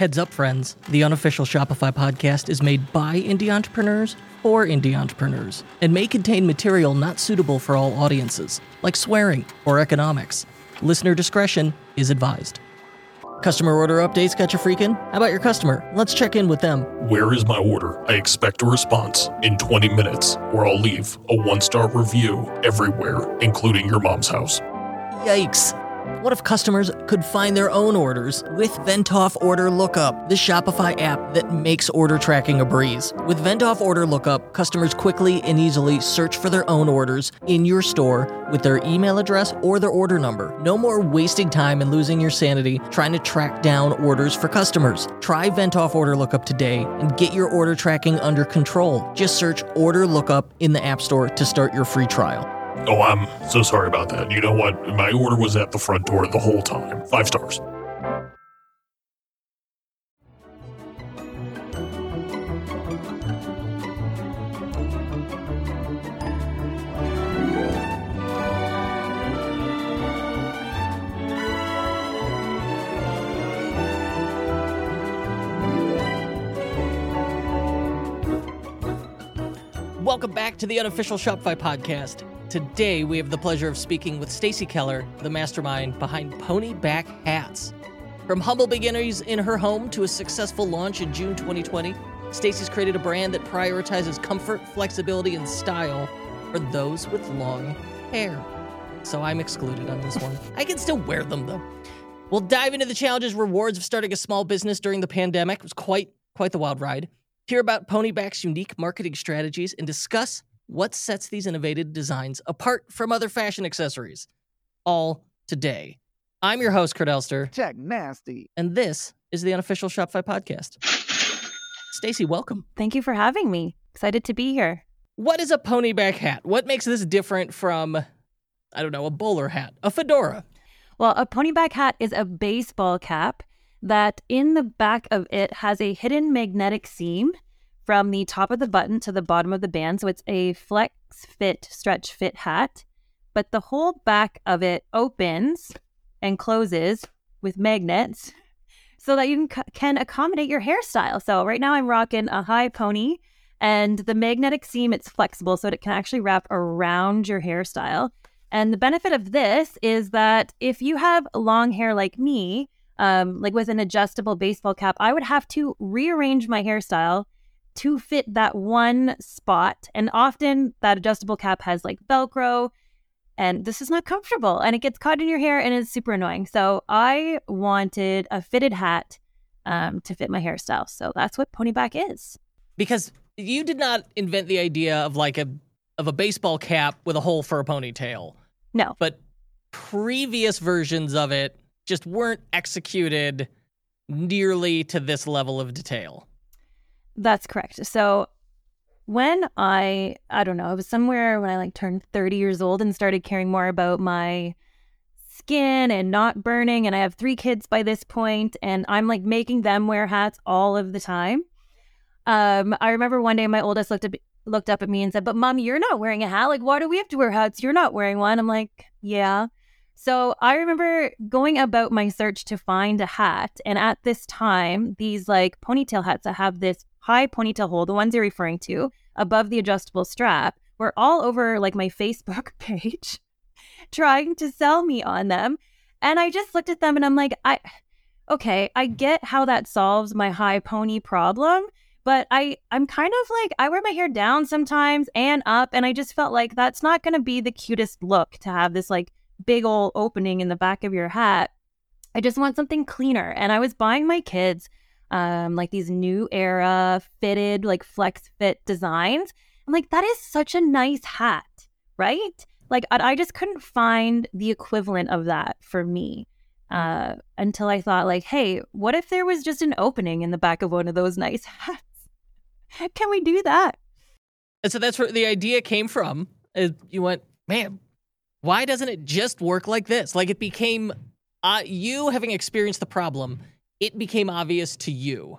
Heads up, friends. The unofficial Shopify podcast is made by indie entrepreneurs for indie entrepreneurs and may contain material not suitable for all audiences, like swearing or economics. Listener discretion is advised. Customer order updates got you freaking? How about your customer? Let's check in with them. Where is my order? I expect a response in 20 minutes, or I'll leave a one star review everywhere, including your mom's house. Yikes. What if customers could find their own orders with Venntov Order Lookup, the Shopify app that makes order tracking a breeze? With Venntov Order Lookup, customers quickly and easily search for their own orders in your store with their email address or their order number. No more wasting time and losing your sanity trying to track down orders for customers. Try Venntov Order Lookup today and get your order tracking under control. Just search Order Lookup in the App Store to start your free trial. Oh, I'm so sorry about that. You know what? My order was at the front door the whole time. Five stars. Welcome back to the unofficial Shopify podcast. Today we have the pleasure of speaking with Stacey Keller, the mastermind behind Ponyback Hats. From humble beginners in her home to a successful launch in June 2020, Stacey's created a brand that prioritizes comfort, flexibility, and style for those with long hair. So I'm excluded on this one. I can still wear them though. We'll dive into the challenges, rewards of starting a small business during the pandemic. It was quite quite the wild ride. Hear about Ponyback's unique marketing strategies and discuss what sets these innovative designs apart from other fashion accessories. All today. I'm your host, Kurt Elster, Tech Nasty. and this is the unofficial Shopify podcast. Stacey, welcome. Thank you for having me. Excited to be here. What is a ponyback hat? What makes this different from, I don't know, a bowler hat, a fedora? Well, a ponyback hat is a baseball cap that in the back of it has a hidden magnetic seam from the top of the button to the bottom of the band. So it's a flex fit, stretch fit hat, but the whole back of it opens and closes with magnets so that you can, can accommodate your hairstyle. So right now I'm rocking a high pony and the magnetic seam, it's flexible so it can actually wrap around your hairstyle. And the benefit of this is that if you have long hair like me, um, like with an adjustable baseball cap, I would have to rearrange my hairstyle to fit that one spot. And often that adjustable cap has like Velcro, and this is not comfortable and it gets caught in your hair and it's super annoying. So I wanted a fitted hat um, to fit my hairstyle. So that's what ponyback is. Because you did not invent the idea of like a of a baseball cap with a hole for a ponytail, No, but previous versions of it just weren't executed nearly to this level of detail. That's correct. So when I I don't know, I was somewhere when I like turned 30 years old and started caring more about my skin and not burning and I have 3 kids by this point and I'm like making them wear hats all of the time. Um I remember one day my oldest looked up looked up at me and said, "But mom, you're not wearing a hat. Like why do we have to wear hats? You're not wearing one." I'm like, "Yeah." So I remember going about my search to find a hat. And at this time, these like ponytail hats that have this high ponytail hole, the ones you're referring to, above the adjustable strap, were all over like my Facebook page trying to sell me on them. And I just looked at them and I'm like, I okay, I get how that solves my high pony problem. But I, I'm kind of like I wear my hair down sometimes and up, and I just felt like that's not going to be the cutest look to have this like big old opening in the back of your hat. I just want something cleaner. And I was buying my kids um, like these new era fitted, like flex fit designs. I'm like, that is such a nice hat, right? Like, I, I just couldn't find the equivalent of that for me uh, until I thought, like, hey, what if there was just an opening in the back of one of those nice hats? Can we do that? And so that's where the idea came from. Is you went, man, why doesn't it just work like this? Like it became uh, you having experienced the problem, it became obvious to you.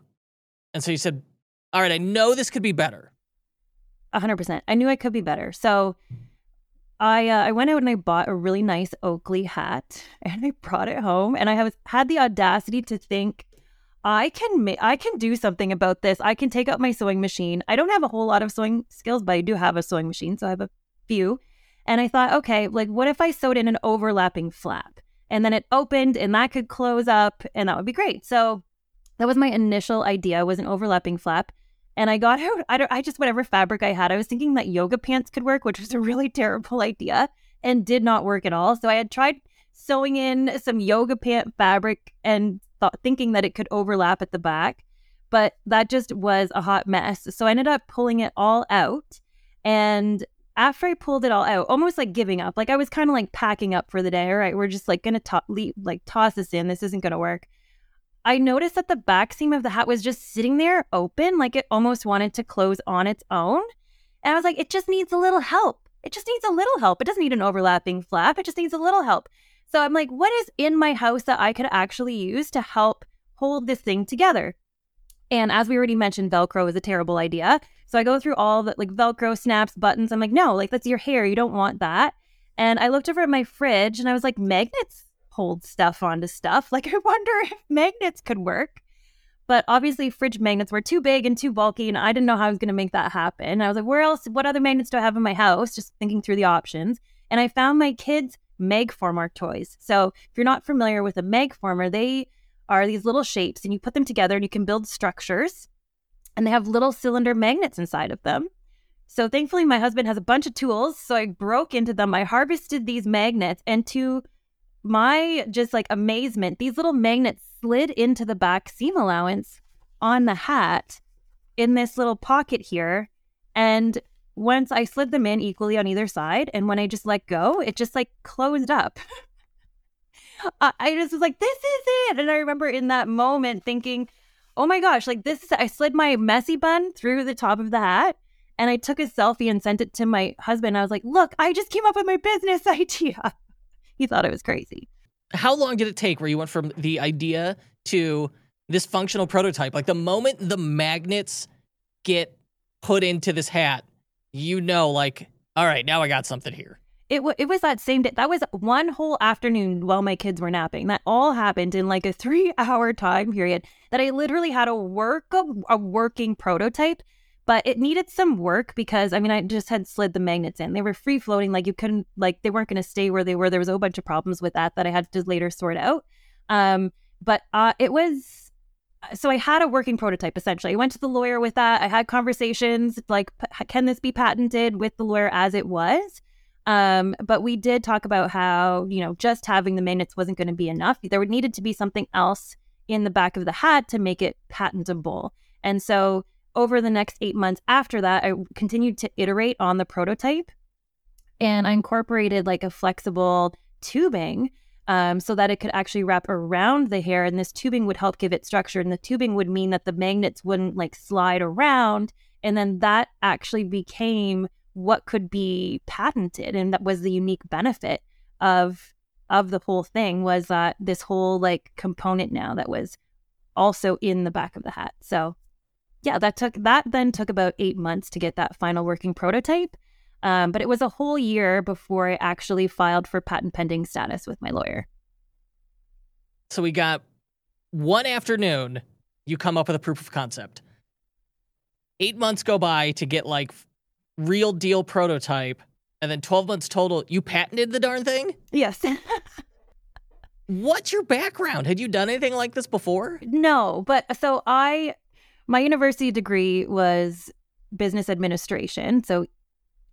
And so you said, all right, I know this could be better. A hundred percent. I knew I could be better. So I uh, I went out and I bought a really nice Oakley hat and I brought it home and I was had the audacity to think I can ma- I can do something about this. I can take out my sewing machine. I don't have a whole lot of sewing skills, but I do have a sewing machine, so I have a few. And I thought, okay, like what if I sewed in an overlapping flap? And then it opened and that could close up and that would be great. So that was my initial idea was an overlapping flap. And I got out I I just whatever fabric I had. I was thinking that yoga pants could work, which was a really terrible idea and did not work at all. So I had tried sewing in some yoga pant fabric and thought thinking that it could overlap at the back, but that just was a hot mess. So I ended up pulling it all out and after I pulled it all out, almost like giving up, like I was kind of like packing up for the day. All right, we're just like gonna to- leave, like toss this in. This isn't gonna work. I noticed that the back seam of the hat was just sitting there open, like it almost wanted to close on its own. And I was like, it just needs a little help. It just needs a little help. It doesn't need an overlapping flap. It just needs a little help. So I'm like, what is in my house that I could actually use to help hold this thing together? And as we already mentioned, Velcro is a terrible idea. So I go through all the like Velcro snaps, buttons. I'm like, no, like that's your hair. You don't want that. And I looked over at my fridge and I was like, magnets hold stuff onto stuff. Like, I wonder if magnets could work. But obviously, fridge magnets were too big and too bulky, and I didn't know how I was going to make that happen. I was like, where else? What other magnets do I have in my house? Just thinking through the options. And I found my kids' Magformer toys. So if you're not familiar with a Magformer, they are these little shapes, and you put them together and you can build structures. And they have little cylinder magnets inside of them. So thankfully, my husband has a bunch of tools. So I broke into them. I harvested these magnets, and to my just like amazement, these little magnets slid into the back seam allowance on the hat in this little pocket here. And once I slid them in equally on either side, and when I just let go, it just like closed up. I just was like, this is it. And I remember in that moment thinking, oh my gosh, like this, I slid my messy bun through the top of the hat and I took a selfie and sent it to my husband. I was like, look, I just came up with my business idea. he thought it was crazy. How long did it take where you went from the idea to this functional prototype? Like the moment the magnets get put into this hat, you know, like, all right, now I got something here. It, w- it was that same day. That was one whole afternoon while my kids were napping. That all happened in like a three hour time period that I literally had to work a, a working prototype but it needed some work because I mean I just had slid the magnets in. They were free floating, like you couldn't like they weren't going to stay where they were. There was a whole bunch of problems with that that I had to later sort out. Um, but uh, it was so I had a working prototype essentially. I went to the lawyer with that. I had conversations like, can this be patented with the lawyer as it was? Um, but we did talk about how you know just having the magnets wasn't going to be enough. There needed to be something else in the back of the hat to make it patentable. And so over the next eight months after that, I continued to iterate on the prototype and I incorporated like a flexible tubing um, so that it could actually wrap around the hair. And this tubing would help give it structure. And the tubing would mean that the magnets wouldn't like slide around. And then that actually became what could be patented. And that was the unique benefit of of the whole thing was that this whole like component now that was also in the back of the hat. So yeah, that took that then took about eight months to get that final working prototype. Um, but it was a whole year before I actually filed for patent pending status with my lawyer. So we got one afternoon, you come up with a proof of concept. Eight months go by to get like real deal prototype, and then 12 months total, you patented the darn thing? Yes. What's your background? Had you done anything like this before? No, but so I my university degree was business administration, so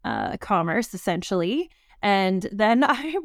uh, commerce essentially. And then I,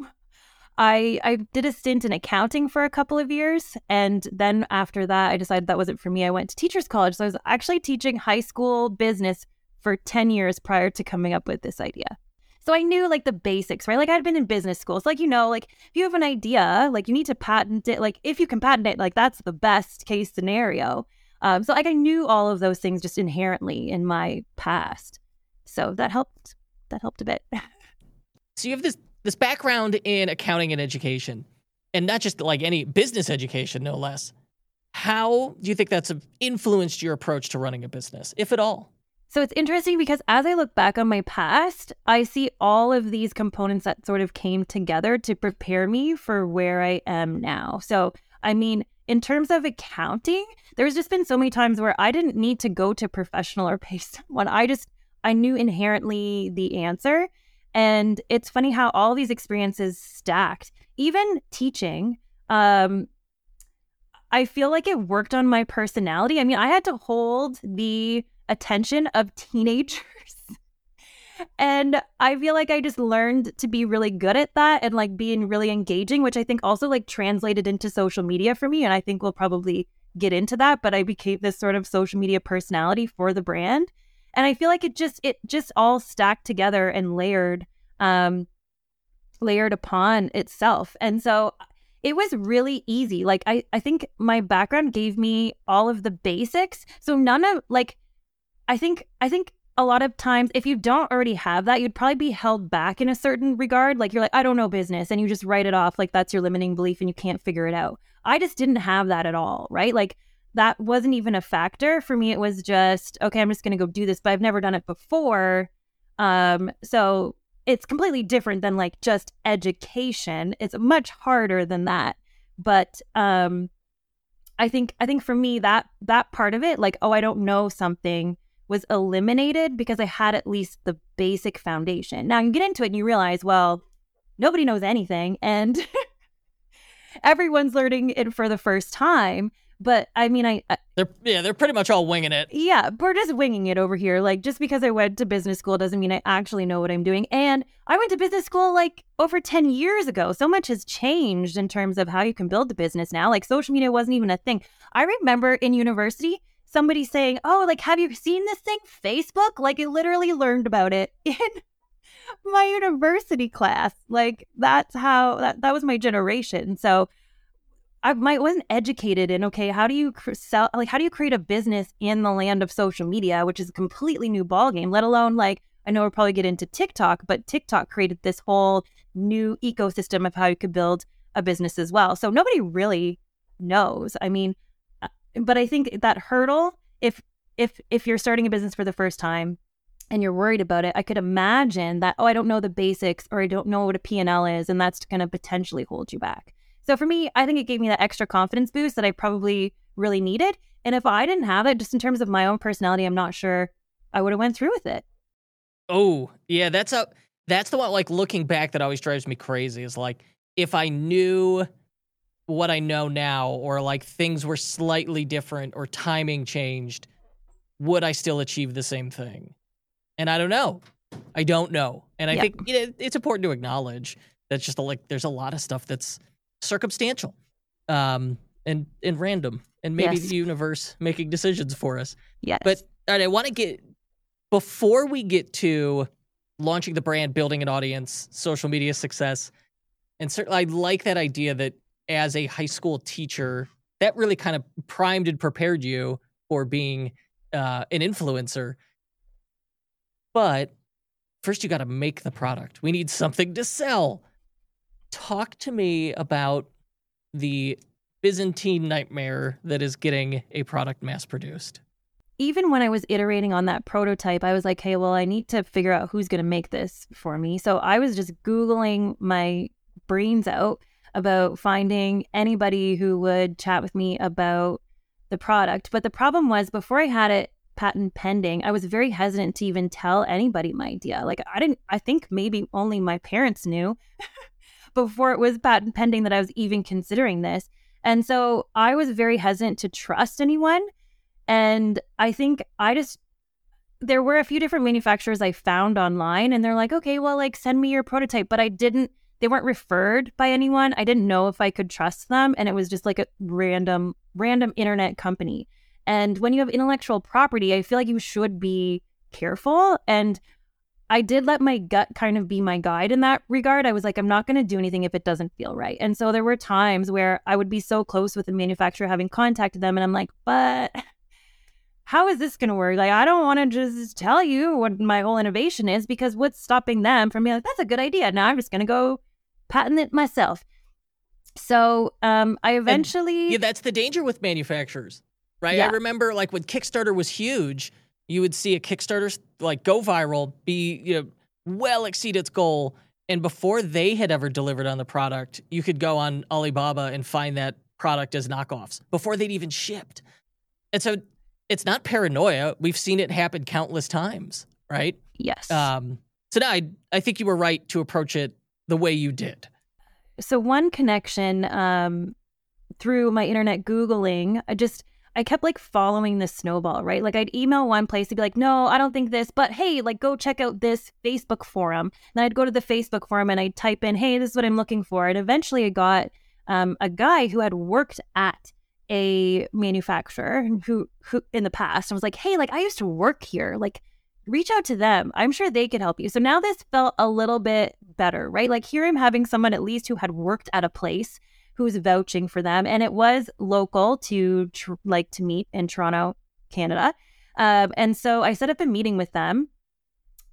I, I did a stint in accounting for a couple of years, and then after that, I decided that wasn't for me. I went to teachers college, so I was actually teaching high school business for ten years prior to coming up with this idea. So I knew like the basics, right? Like I'd been in business school. It's like, you know, like if you have an idea, like you need to patent it. Like if you can patent it, like that's the best case scenario. Um, so like I knew all of those things just inherently in my past. So that helped. That helped a bit. so you have this this background in accounting and education, and not just like any business education, no less. How do you think that's influenced your approach to running a business, if at all? So it's interesting because as I look back on my past, I see all of these components that sort of came together to prepare me for where I am now. So, I mean, in terms of accounting, there's just been so many times where I didn't need to go to professional or pay someone. I just I knew inherently the answer. And it's funny how all these experiences stacked. Even teaching, um, I feel like it worked on my personality. I mean, I had to hold the attention of teenagers. and I feel like I just learned to be really good at that and like being really engaging, which I think also like translated into social media for me. And I think we'll probably get into that, but I became this sort of social media personality for the brand and i feel like it just it just all stacked together and layered um layered upon itself and so it was really easy like i i think my background gave me all of the basics so none of like i think i think a lot of times if you don't already have that you'd probably be held back in a certain regard. Like you're like i don't know business and you just write it off like that's your limiting belief and you can't figure it out. I just didn't have that at all right? Like that wasn't even a factor for me. It was just okay i'm just going to go do this but i've never done it before. Um so it's completely different than like just education. It's much harder than that. But um i think i think for me that that part of it like oh i don't know something was eliminated because i had at least the basic foundation now you get into it and you realize well nobody knows anything and everyone's learning it for the first time but I mean, I, I they're yeah, they're pretty much all winging it. Yeah, we're just winging it over here. Like just because I went to business school doesn't mean I actually know what I'm doing. And I went to business school like over 10 years ago. So much has changed in terms of how you can build the business now. Like social media wasn't even a thing. I remember in university somebody saying, "Oh, like have you seen this thing Facebook?" Like I literally learned about it in my university class. Like that's how that that was my generation. So I might wasn't educated in okay, how do you cr- sell like how do you create a business in the land of social media, which is a completely new ballgame. Let alone like I know we'll probably get into TikTok, but TikTok created this whole new ecosystem of how you could build a business as well. So nobody really knows. I mean, but I think that hurdle, if if if you're starting a business for the first time and you're worried about it, I could imagine that oh, I don't know the basics or I don't know what a P&L is, and that's going to potentially hold you back. So for me, I think it gave me that extra confidence boost that I probably really needed. And if I didn't have it, just in terms of my own personality, I'm not sure I would have went through with it. Oh, yeah, that's a that's the one like looking back that always drives me crazy is like if I knew what I know now or like things were slightly different or timing changed, would I still achieve the same thing? And I don't know. I don't know. And I think know, it's important to acknowledge that's just a, like there's a lot of stuff that's circumstantial um, and and random, and maybe yes. the universe making decisions for us. Yes. But right, I want to get before we get to launching the brand, building an audience, social media success, and certainly I like that idea that as a high school teacher, that really kind of primed and prepared you for being uh, an influencer. But first, you got to make the product. We need something to sell talk to me about the Byzantine nightmare that is getting a product mass produced. Even when I was iterating on that prototype, I was like, hey, well, I need to figure out who's going to make this for me. So I was just Googling my brains out about finding anybody who would chat with me about the product. But the problem was, before I had it patent pending, I was very hesitant to even tell anybody my idea. Like, I didn't, I think maybe only my parents knew. before it was patent pending that I was even considering this. And so I was very hesitant to trust anyone. And I think I just, there were a few different manufacturers I found online, and they're like, okay, well, like send me your prototype. But I didn't, they weren't referred by anyone. I didn't know if I could trust them. And it was just like a random, random internet company. And when you have intellectual property, I feel like you should be careful. And I did let my gut kind of be my guide in that regard. I was like, I'm not going to do anything if it doesn't feel right. And so there were times where I would be so close with the manufacturer, having contacted them, and I'm like, but how is this going to work? Like, I don't want to just tell you what my whole innovation is because what's stopping them from being like, that's a good idea. Now I'm just going to go patent it myself. So um, I eventually. And, yeah, that's the danger with manufacturers, right? Yeah. I remember like when Kickstarter was huge you would see a Kickstarter like go viral, be you know, well exceed its goal, and before they had ever delivered on the product, you could go on Alibaba and find that product as knockoffs before they'd even shipped. And so it's not paranoia. We've seen it happen countless times, right? Yes. Um, so now I, I think you were right to approach it the way you did. so one connection um, through my internet googling i just i kept like following the snowball right? Like i'd email one place to be like no i don't think this but hey like go check out this facebook forum. Then i'd go to the facebook forum and i'd type in hey this is what i'm looking for. And eventually i got um, a guy who had worked at a manufacturer who who in the past and was like hey like i used to work here. Like reach out to them i'm sure they could help you so now this felt a little bit better right like here i'm having someone at least who had worked at a place who's vouching for them and it was local to tr- like to meet in toronto canada um, and so i set up a meeting with them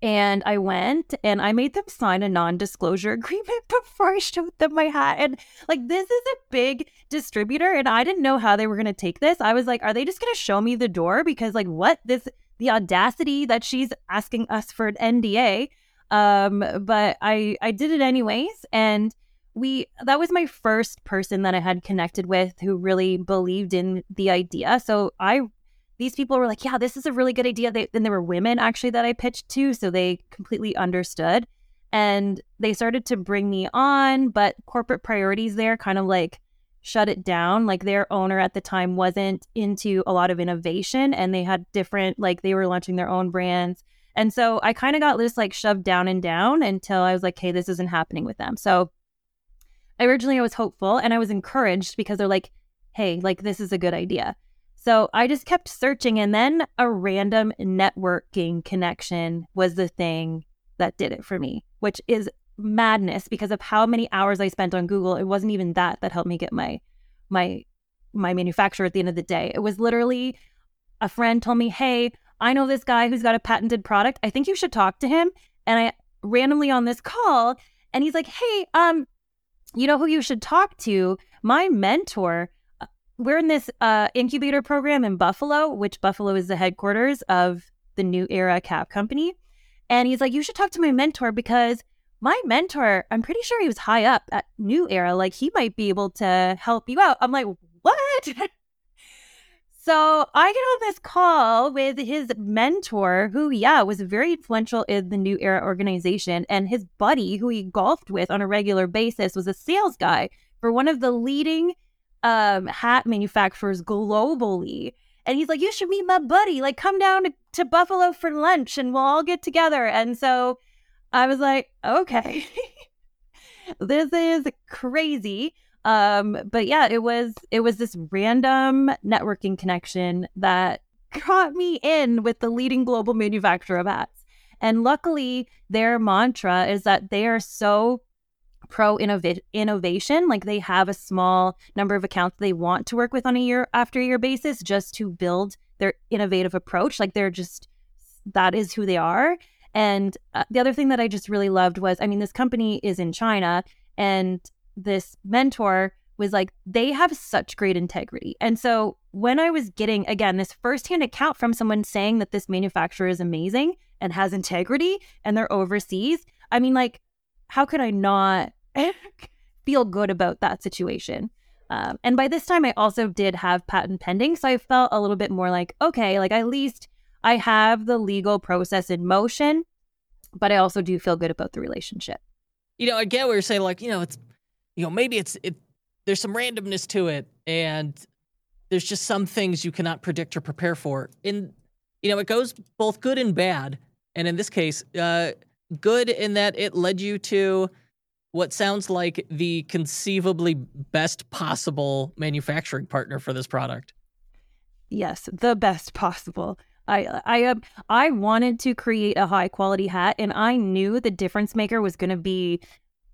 and I went and I made them sign a non disclosure agreement before I showed them my hat. And like, this is a big distributor, and I didn't know how they were going to take this. I was like, are they just going to show me the door? Because, like, what? This, the audacity that she's asking us for an NDA. Um, but I, I did it anyways. And we, that was my first person that I had connected with who really believed in the idea. So I these people were like, yeah, this is a really good idea. They, and there were women actually that I pitched to. So they completely understood. And they started to bring me on, but corporate priorities there kind of like shut it down. Like their owner at the time wasn't into a lot of innovation and they had different, like they were launching their own brands. And so I kind of got just like shoved down and down until I was like, hey, this isn't happening with them. So originally I was hopeful and I was encouraged because they're like, hey, like this is a good idea. So I just kept searching, and then a random networking connection was the thing that did it for me, which is madness because of how many hours I spent on Google. It wasn't even that that helped me get my my my manufacturer at the end of the day. It was literally a friend told me, "Hey, I know this guy who's got a patented product. I think you should talk to him." And I randomly on this call, and he's like, "Hey, um, you know who you should talk to? My mentor." we're in this uh, incubator program in Buffalo, which Buffalo is the headquarters of the New Era Cap Company. And he's like, You should talk to my mentor because my mentor, I'm pretty sure he was high up at New Era. Like, he might be able to help you out. I'm like, What? so I get on this call with his mentor, who, yeah, was very influential in the New Era organization. And his buddy, who he golfed with on a regular basis, was a sales guy for one of the leading um, hat manufacturers globally. And he's like, You should meet my buddy. Like, come down to, to Buffalo for lunch and we'll all get together. And so I was like, Okay, this is crazy. Um, but yeah, it was it was this random networking connection that got me in with the leading global manufacturer of hats. And luckily, their mantra is that they are so pro innovation. Like they have a small number of accounts they want to work with on a year after year basis just to build their innovative approach. Like they're just, that is who they are. And uh, the other thing that I just really loved was I mean, this company is in China, and this mentor was like, they have such great integrity. And so when I was getting, again, this firsthand account from someone saying that this manufacturer is amazing and has integrity and they're overseas, I mean, like, how could I not feel good about that situation. Um, and by this time, I also did have patent pending. So I felt a little bit more like, okay, like at least I have the legal process in motion, but I also do feel good about the relationship. You know, I get what you're saying. Like, you know, it's, you know, maybe it's, it, there's some randomness to it. And there's just some things you cannot predict or prepare for. And, you know, it goes both good and bad. And in this case, uh, good in that it led you to what sounds like the conceivably best possible manufacturing partner for this product. Yes, the best possible. I I um, I wanted to create a high quality hat and I knew the difference maker was going to be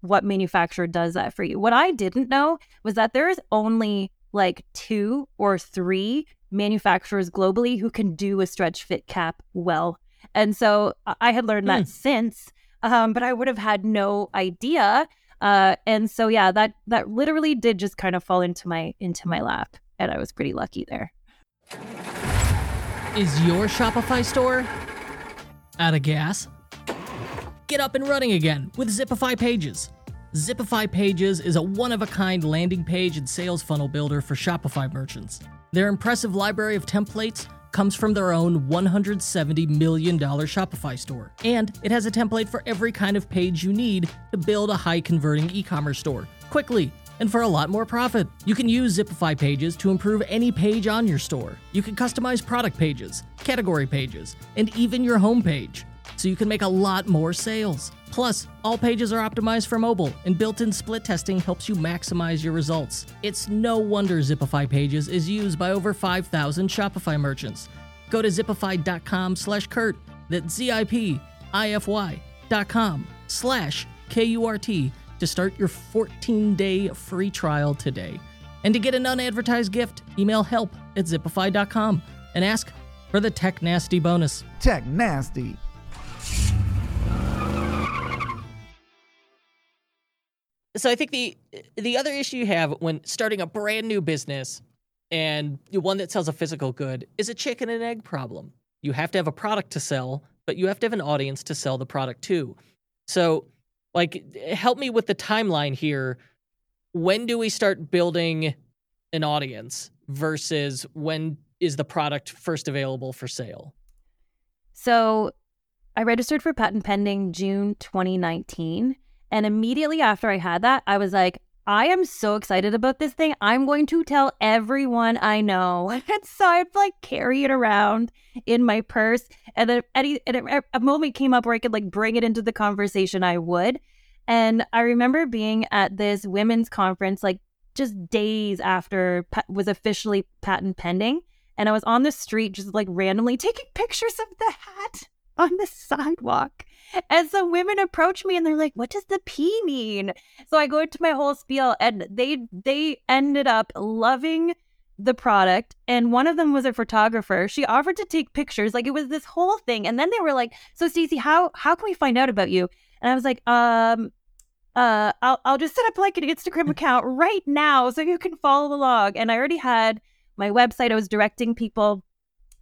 what manufacturer does that for you. What I didn't know was that there's only like two or three manufacturers globally who can do a stretch fit cap well. And so I had learned that mm. since um, but I would have had no idea. Uh, and so yeah, that that literally did just kind of fall into my into my lap, and I was pretty lucky there. Is your Shopify store out of gas? Get up and running again with Zipify Pages. Zipify Pages is a one of a kind landing page and sales funnel builder for Shopify merchants. Their impressive library of templates comes from their own $170 million Shopify store, and it has a template for every kind of page you need to build a high converting e commerce store quickly and for a lot more profit. You can use Zipify pages to improve any page on your store. You can customize product pages, category pages, and even your homepage so you can make a lot more sales. Plus, all pages are optimized for mobile, and built in split testing helps you maximize your results. It's no wonder Zipify Pages is used by over 5,000 Shopify merchants. Go to zipify.com slash Kurt, that's Z-I-P-I-F-Y dot com slash K-U-R-T to start your 14-day free trial today. And to get an unadvertised gift, email help at zipify.com and ask for the Tech Nasty bonus. Tech Nasty. So I think the the other issue you have when starting a brand new business and one that sells a physical good is a chicken and egg problem. You have to have a product to sell, but you have to have an audience to sell the product to. So, like, help me with the timeline here. When do we start building an audience versus when is the product first available for sale? So, I registered for patent pending June 2019 and immediately after I had that, I was like, I am so excited about this thing. I'm going to tell everyone I know. And so I'd like carry it around in my purse. And then any, and a moment came up where I could like bring it into the conversation, I would. And I remember being at this women's conference, like just days after was officially patent pending. And I was on the street, just like randomly taking pictures of the hat on the sidewalk. And some women approach me and they're like, "What does the P mean?" So I go into my whole spiel, and they they ended up loving the product and one of them was a photographer. She offered to take pictures like it was this whole thing and then they were like so Stacey, how how can we find out about you? And I was like um uh I'll I'll just set up like an Instagram account right now so you can follow along. And I already had my website. I was directing people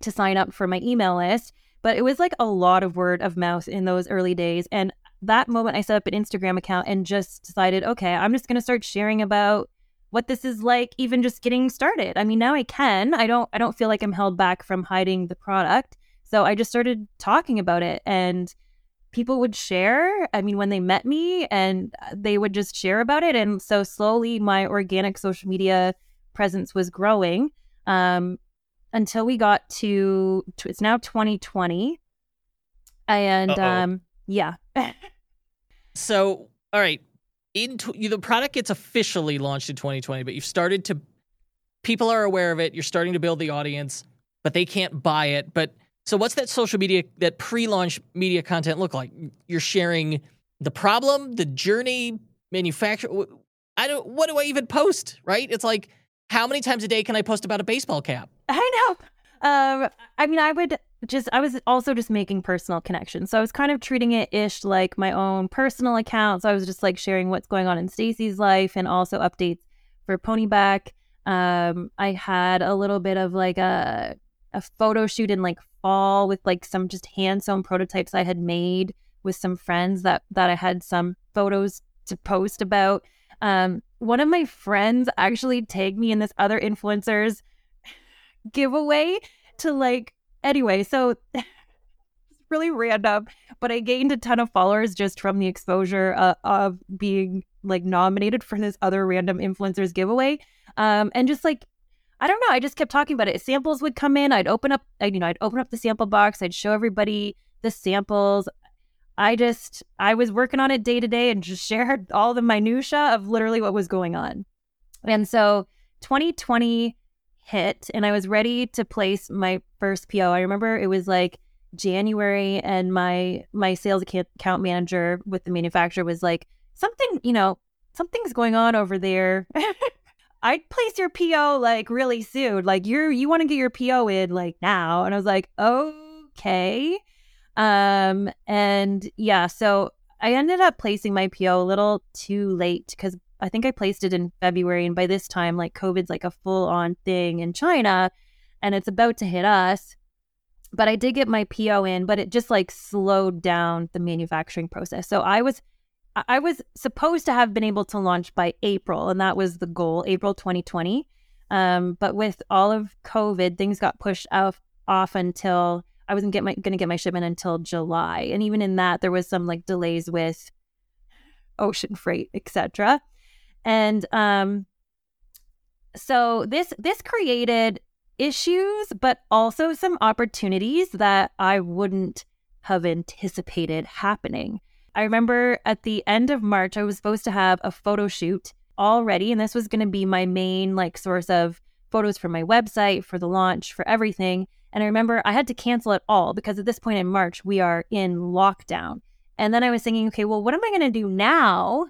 to sign up for my email list but it was like a lot of word of mouth in those early days. And that moment, I set up an Instagram account and just decided, okay, I'm just going to start sharing about what this is like even just getting started. I mean, now I can. I don't I don't feel like I'm held back from hiding the product. So I just started talking about it and people would share. I mean, when they met me and they would just share about it and so slowly my organic social media presence was growing. Um, until we got to, it's now 2020 and Uh-oh. um yeah. So all right. In the product gets officially launched in 2020 but you've started to people are aware of it. You're starting to build the audience but they can't buy it. But so what's that social media that pre-launch media content look like? You're sharing the problem the journey manufacture i don't what do i even post right? It's like how many times a day can I post about a baseball cap? I know. Um, I mean, I would just, I was also just making personal connections. So I was kind of treating it ish like my own personal account. So I was just like sharing what's going on in Stacey's life and also updates for Ponyback. Um, I had a little bit of like a, a photo shoot in like fall with like some just hand sewn prototypes I had made with some friends that, that I had some photos to post about. Um, one of my friends actually tagged me in this other influencers giveaway to like anyway so really random but i gained a ton of followers just from the exposure uh, of being like nominated for this other random influencers giveaway. Um and just like i don't know i just kept talking about it. Samples would come in i'd open up I'd, you know i'd open up the sample box i'd show everybody the samples. I just I was working on it day to day and just shared all the minutia of literally what was going on. And so 2020 hit and I was ready to place my first PO. I remember it was like January and my my sales account manager with the manufacturer was like something, you know, something's going on over there. I'd place your PO like really soon. Like you're you want to get your PO in like now. And I was like, "Okay." Um, and yeah, so I ended up placing my PO a little too late because I think I placed it in February. And by this time, like COVID's like a full on thing in China and it's about to hit us. But I did get my PO in, but it just like slowed down the manufacturing process. So I was I was supposed to have been able to launch by April, and that was the goal, April 2020. Um, but with all of COVID, things got pushed off, off until I wasn't get my going to get my shipment until July, and even in that, there was some like delays with ocean freight, etc. And um, so this this created issues, but also some opportunities that I wouldn't have anticipated happening. I remember at the end of March, I was supposed to have a photo shoot already, and this was going to be my main like source of photos for my website, for the launch, for everything. And I remember I had to cancel it all because at this point in March, we are in lockdown. And then I was thinking, okay, well, what am I going to do now?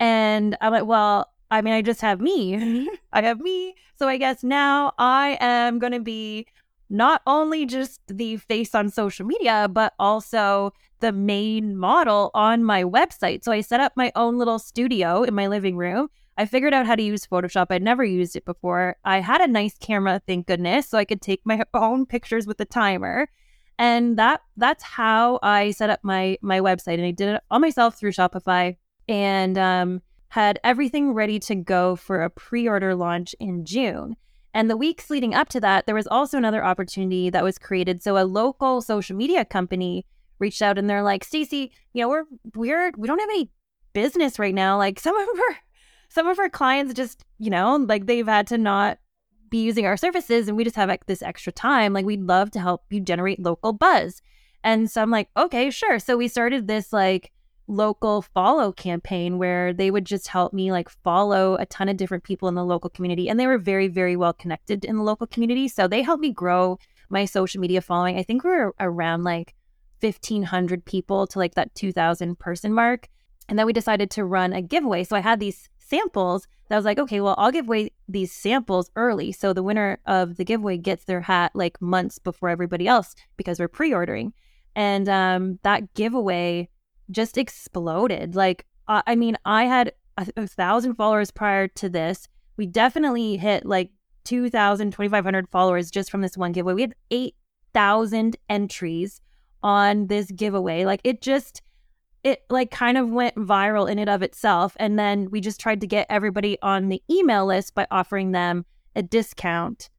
And I'm like, well, I mean, I just have me. Mm-hmm. I have me. So I guess now I am going to be not only just the face on social media, but also the main model on my website. So I set up my own little studio in my living room. I figured out how to use Photoshop. I'd never used it before. I had a nice camera, thank goodness, so I could take my own pictures with the timer. And that that's how I set up my my website and I did it all myself through Shopify and um, had everything ready to go for a pre-order launch in June. And the weeks leading up to that, there was also another opportunity that was created. So a local social media company reached out and they're like, Stacey, you know, we're we're we don't have any business right now. Like some of our some of our clients just, you know, like they've had to not be using our services and we just have like, this extra time. Like we'd love to help you generate local buzz. And so I'm like, okay, sure. So we started this like local follow campaign where they would just help me like follow a ton of different people in the local community and they were very very well connected in the local community. So they helped me grow my social media following. I think we are around like 1500 people to like that 2000 person mark and then we decided to run a giveaway. So i had these samples that was like okay well i'll give away these samples early so the winner of the giveaway gets their hat like months before everybody else because we're pre-ordering. And um, that giveaway just exploded. Like, I mean, I had a, a, thousand followers prior to this. We definitely hit like 2,000, 2,500 followers just from this one giveaway. We had 8,000 entries on this giveaway. Like, it just, it like kind of went viral in and of itself. And then we just tried to get everybody on the email list by offering them a discount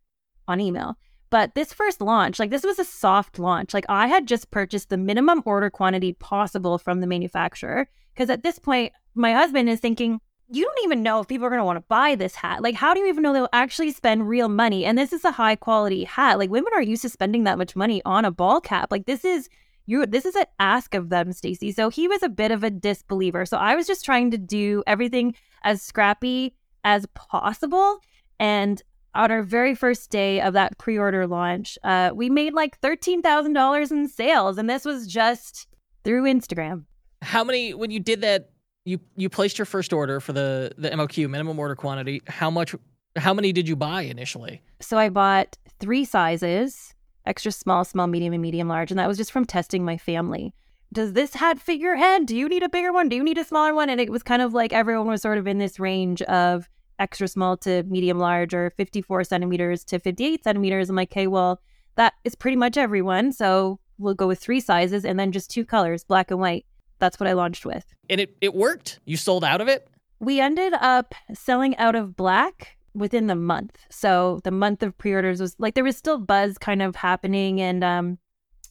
on email. But this first launch, like this was a soft launch. Like I had just purchased the minimum order quantity possible from the manufacturer. Because at this point, my husband is thinking, you don't even know if people are going to want to buy this hat. Like, how do you even know they'll actually spend real money? And this is a high quality hat. Like, women are used to spending that much money on a ball cap. Like, this is you. This is an ask of them, Stacey. So he was a bit of a disbeliever. So I was just trying to do everything as scrappy as possible. And on our very first day of that pre-order launch, uh, we made like thirteen thousand dollars in sales, and this was just through Instagram. How many? When you did that, you you placed your first order for the the MOQ minimum order quantity. How much? How many did you buy initially? So I bought three sizes: extra small, small, medium, and medium large, and that was just from testing my family. Does this hat fit your head? Do you need a bigger one? Do you need a smaller one? And it was kind of like everyone was sort of in this range of extra small to medium large or 54 centimeters to 58 centimeters. I'm like, okay, well, that is pretty much everyone. So we'll go with three sizes and then just two colors, black and white. That's what I launched with. And it, it worked? You sold out of it? We ended up selling out of black within the month. So the month of pre-orders was like there was still buzz kind of happening and um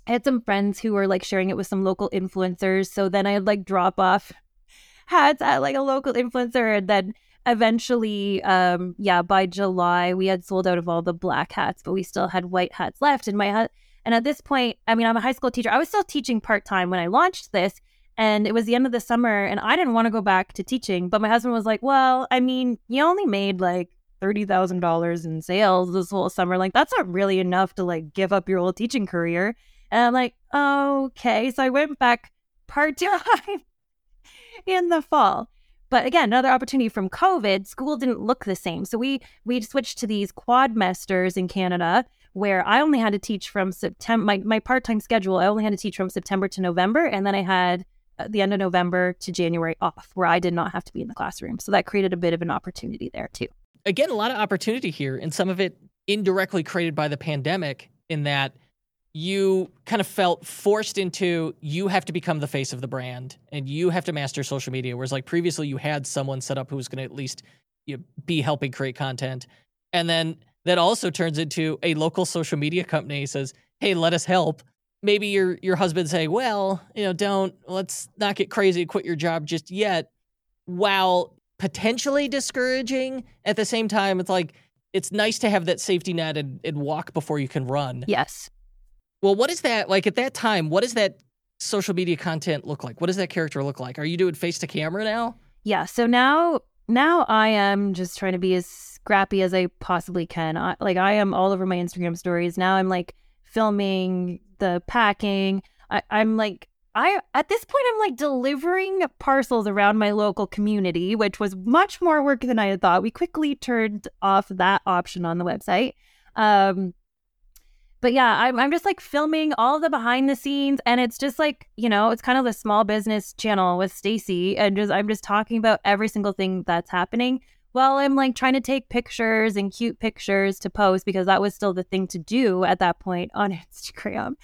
I had some friends who were like sharing it with some local influencers. So then I'd like drop off hats at like a local influencer and then eventually, um, yeah, by July, we had sold out of all the black hats, but we still had white hats left. And my hat, and at this point, I mean, I'm a high school teacher. I was still teaching part time when I launched this, and it was the end of the summer, and I didn't want to go back to teaching. But my husband was like, "Well, I mean, you only made like thirty thousand dollars in sales this whole summer. Like, that's not really enough to like give up your old teaching career." And I'm like, "Okay." So I went back part time in the fall. But again, another opportunity from COVID, school didn't look the same. So we we switched to these quadmesters in Canada where I only had to teach from September my, my part-time schedule, I only had to teach from September to November and then I had uh, the end of November to January off where I did not have to be in the classroom. So that created a bit of an opportunity there too. Again, a lot of opportunity here and some of it indirectly created by the pandemic in that you kind of felt forced into you have to become the face of the brand and you have to master social media. Whereas like previously you had someone set up who was going to at least you know, be helping create content. And then that also turns into a local social media company says, Hey, let us help. Maybe your your husband say, Well, you know, don't let's not get crazy, quit your job just yet. While potentially discouraging, at the same time, it's like it's nice to have that safety net and, and walk before you can run. Yes. Well, what is that like at that time? What does that social media content look like? What does that character look like? Are you doing face to camera now? Yeah. So now, now I am just trying to be as scrappy as I possibly can. I, like I am all over my Instagram stories now. I'm like filming the packing. I, I'm like I at this point I'm like delivering parcels around my local community, which was much more work than I had thought. We quickly turned off that option on the website. Um, but yeah, I'm, I'm just like filming all the behind the scenes, and it's just like you know, it's kind of the small business channel with Stacey, and just I'm just talking about every single thing that's happening while I'm like trying to take pictures and cute pictures to post because that was still the thing to do at that point on Instagram.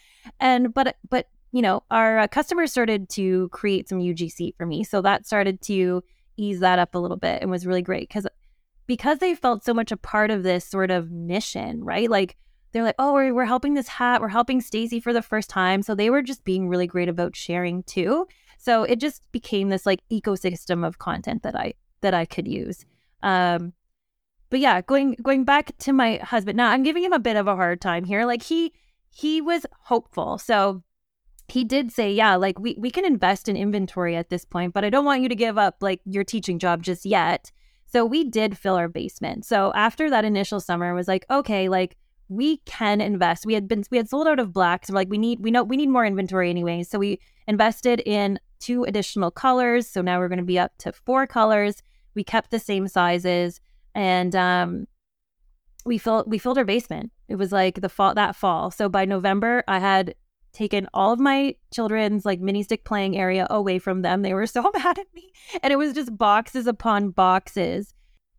And but but you know, our uh, customers started to create some UGC for me, so that started to ease that up a little bit and was really great because because they felt so much a part of this sort of mission, right? Like they're like, oh, we're, we're helping this hat, we're helping Stacey for the first time. So they were just being really great about sharing too. So it just became this like ecosystem of content that I that I could use. Um, but yeah, going going back to my husband. Now I'm giving him a bit of a hard time here. Like he he was hopeful. So he did say, yeah, like we, we can invest in inventory at this point, but I don't want you to give up like your teaching job just yet. So we did fill our basement. So after that initial summer was like, okay, like we can invest. We had been we had sold out of blacks. So we're like, we need we know we need more inventory anyway. So we invested in two additional colors. So now we're going to be up to four colors. We kept the same sizes, and um, we filled we filled our basement. It was like the fall that fall. So by November, I had taken all of my children's like mini stick playing area away from them. They were so mad at me, and it was just boxes upon boxes.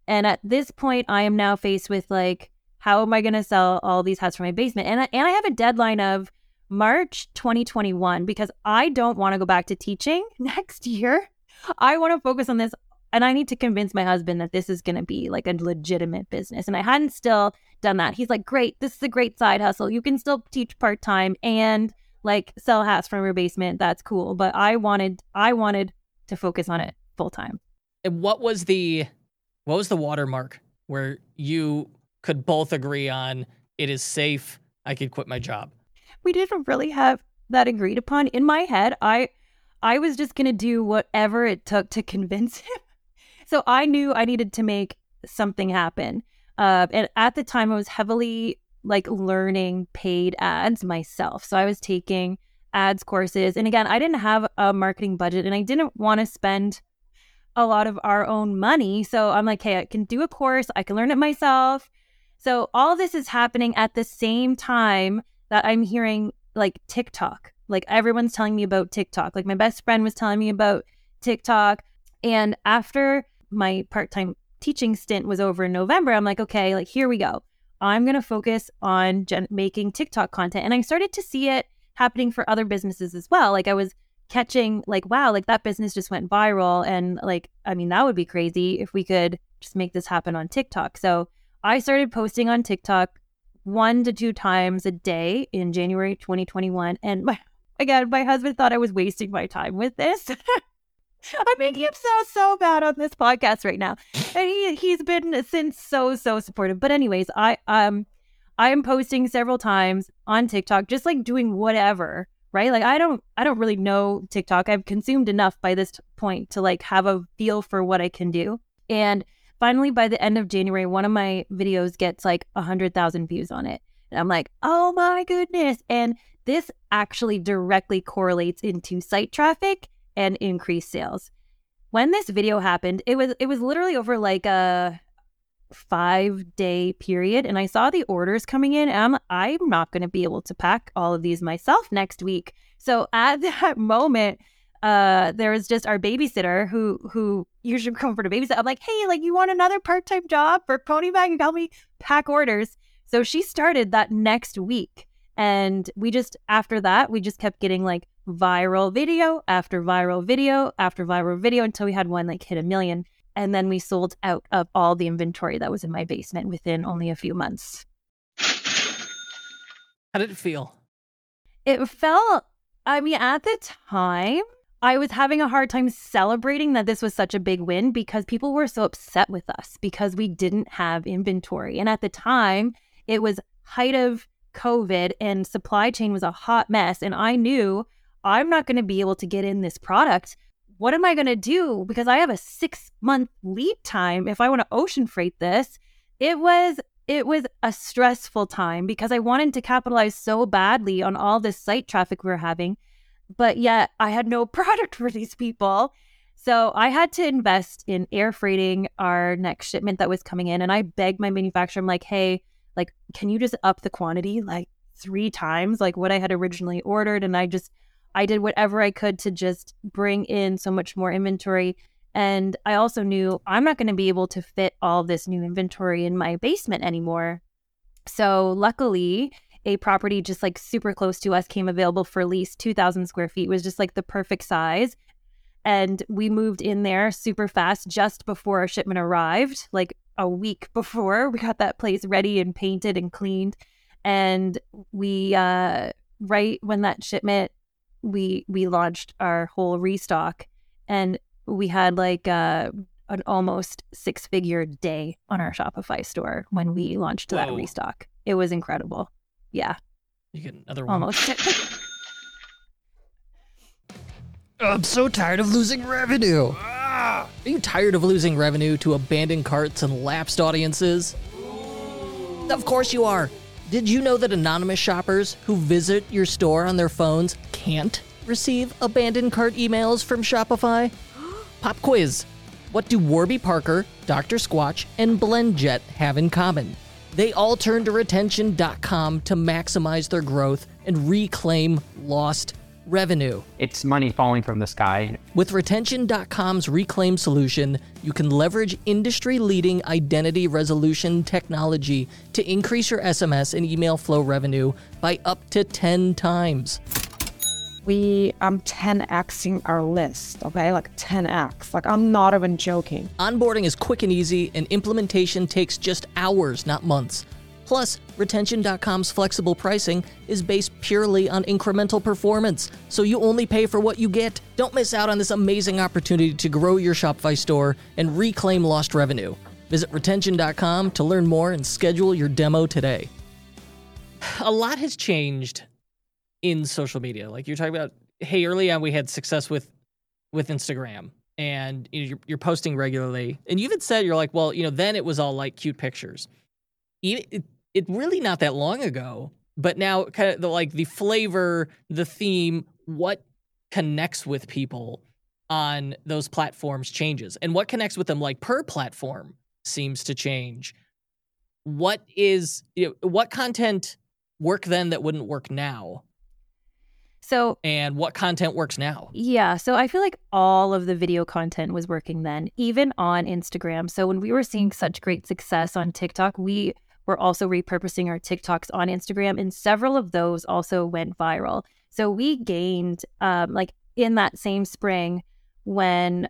And at this point, I am now faced with like how am I going to sell all these hats from my basement? And I, and I have a deadline of March 2021 because I don't want to go back to teaching next year. I want to focus on this and I need to convince my husband that this is going to be like a legitimate business. And I hadn't still done that. He's like, "Great, this is a great side hustle. You can still teach part-time and like sell hats from your basement. That's cool." But I wanted I wanted to focus on it full time. And what was the what was the watermark where you could both agree on it is safe. I could quit my job. We didn't really have that agreed upon. In my head, I I was just going to do whatever it took to convince him. So I knew I needed to make something happen. Uh, and at the time, I was heavily like learning paid ads myself. So I was taking ads courses. And again, I didn't have a marketing budget and I didn't want to spend a lot of our own money. So I'm like, hey, I can do a course, I can learn it myself. So all this is happening at the same time that I'm hearing like TikTok. Like everyone's telling me about TikTok. Like my best friend was telling me about TikTok. And after my part-time teaching stint was over in November, I'm like, okay, like here we go. I'm going to focus on gen- making TikTok content. And I started to see it happening for other businesses as well. Like I was catching like wow, like that business just went viral and like I mean that would be crazy if we could just make this happen on TikTok. So I started posting on TikTok one to two times a day in January 2021. And my, again, my husband thought I was wasting my time with this. I'm making him sound so bad on this podcast right now. And he he's been since so, so supportive. But anyways, I um I am posting several times on TikTok, just like doing whatever, right? Like I don't I don't really know TikTok. I've consumed enough by this point to like have a feel for what I can do. And finally by the end of January, one of my videos gets like a hundred thousand views on it. And I'm like, oh my goodness. And this actually directly correlates into site traffic and increased sales. When this video happened, it was it was literally over like a five day period and I saw the orders coming in. And I'm, I'm not going to be able to pack all of these myself next week. So at that moment, uh, there was just our babysitter who who usually come for the babysit. I'm like, hey, like you want another part time job for Ponyback and help me pack orders? So she started that next week, And we just, after that, we just kept getting like viral video after viral video after viral video until we had one like hit a million. And then we sold out of all the inventory that was in my basement within only a few months. How did it feel? It felt, I mean, at the time, I was having a hard time celebrating that this was such a big win because people were so upset with us because we didn't have inventory. And at the time, it was height of COVID and supply chain was a hot mess. And I knew I'm not going to be able to get in this product. What am I going to do? Because I have a six month lead time if I want to ocean freight this. It was it was a stressful time because I wanted to capitalize so badly on all this site traffic we were having, but yet I had no product for these people. So I had to invest in air freighting our next shipment that was coming in. And I begged my manufacturer, I'm like, hey, like, can you just up the quantity like three times, like what I had originally ordered? And I just, I did whatever I could to just bring in so much more inventory. And I also knew I'm not going to be able to fit all this new inventory in my basement anymore. So luckily, a property just like super close to us came available for lease 2000 square feet was just like the perfect size and we moved in there super fast just before our shipment arrived like a week before we got that place ready and painted and cleaned and we uh right when that shipment we we launched our whole restock and we had like uh, an almost six figure day on our Shopify store when we launched Whoa. that restock. It was incredible. Yeah. You get another one. Almost. I'm so tired of losing revenue. Ah! Are you tired of losing revenue to abandoned carts and lapsed audiences? Of course you are. Did you know that anonymous shoppers who visit your store on their phones can't receive abandoned cart emails from Shopify? Pop quiz. What do Warby Parker, Dr. Squatch, and BlendJet have in common? They all turn to retention.com to maximize their growth and reclaim lost revenue. It's money falling from the sky. With retention.com's reclaim solution, you can leverage industry leading identity resolution technology to increase your SMS and email flow revenue by up to 10 times we um, I'm 10xing our list, okay? Like 10x. Like I'm not even joking. Onboarding is quick and easy, and implementation takes just hours, not months. Plus, retention.com's flexible pricing is based purely on incremental performance, so you only pay for what you get. Don't miss out on this amazing opportunity to grow your Shopify store and reclaim lost revenue. Visit retention.com to learn more and schedule your demo today. A lot has changed in social media. Like you're talking about, hey, early on we had success with with Instagram, and you're, you're posting regularly, and you even said you're like, well, you know, then it was all like cute pictures. It, it, it really not that long ago, but now kind of the like the flavor, the theme, what connects with people on those platforms changes, and what connects with them like per platform seems to change. What is you know, what content work then that wouldn't work now? So, and what content works now? Yeah. So, I feel like all of the video content was working then, even on Instagram. So, when we were seeing such great success on TikTok, we were also repurposing our TikToks on Instagram, and several of those also went viral. So, we gained, um, like, in that same spring, when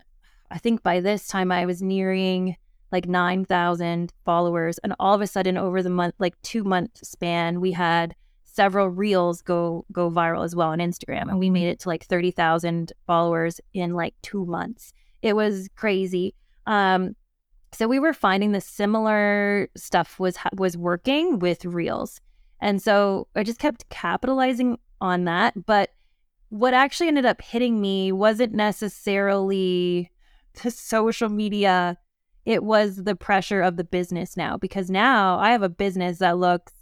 I think by this time I was nearing like 9,000 followers. And all of a sudden, over the month, like two month span, we had several reels go go viral as well on Instagram and we made it to like 30,000 followers in like 2 months. It was crazy. Um so we were finding the similar stuff was was working with reels. And so I just kept capitalizing on that, but what actually ended up hitting me wasn't necessarily the social media it was the pressure of the business now because now I have a business that looks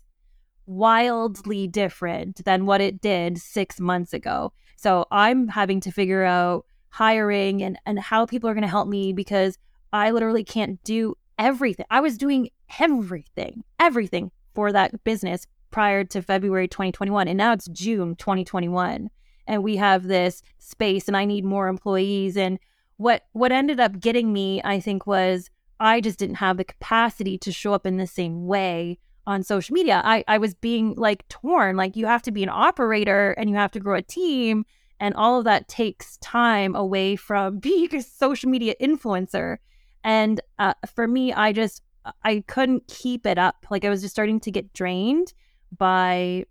wildly different than what it did six months ago. So I'm having to figure out hiring and, and how people are going to help me because I literally can't do everything. I was doing everything, everything for that business prior to February 2021. And now it's June 2021. And we have this space and I need more employees. And what what ended up getting me, I think, was I just didn't have the capacity to show up in the same way on social media. I, I was being like torn. Like you have to be an operator and you have to grow a team. And all of that takes time away from being a social media influencer. And uh, for me, I just, I couldn't keep it up. Like I was just starting to get drained by,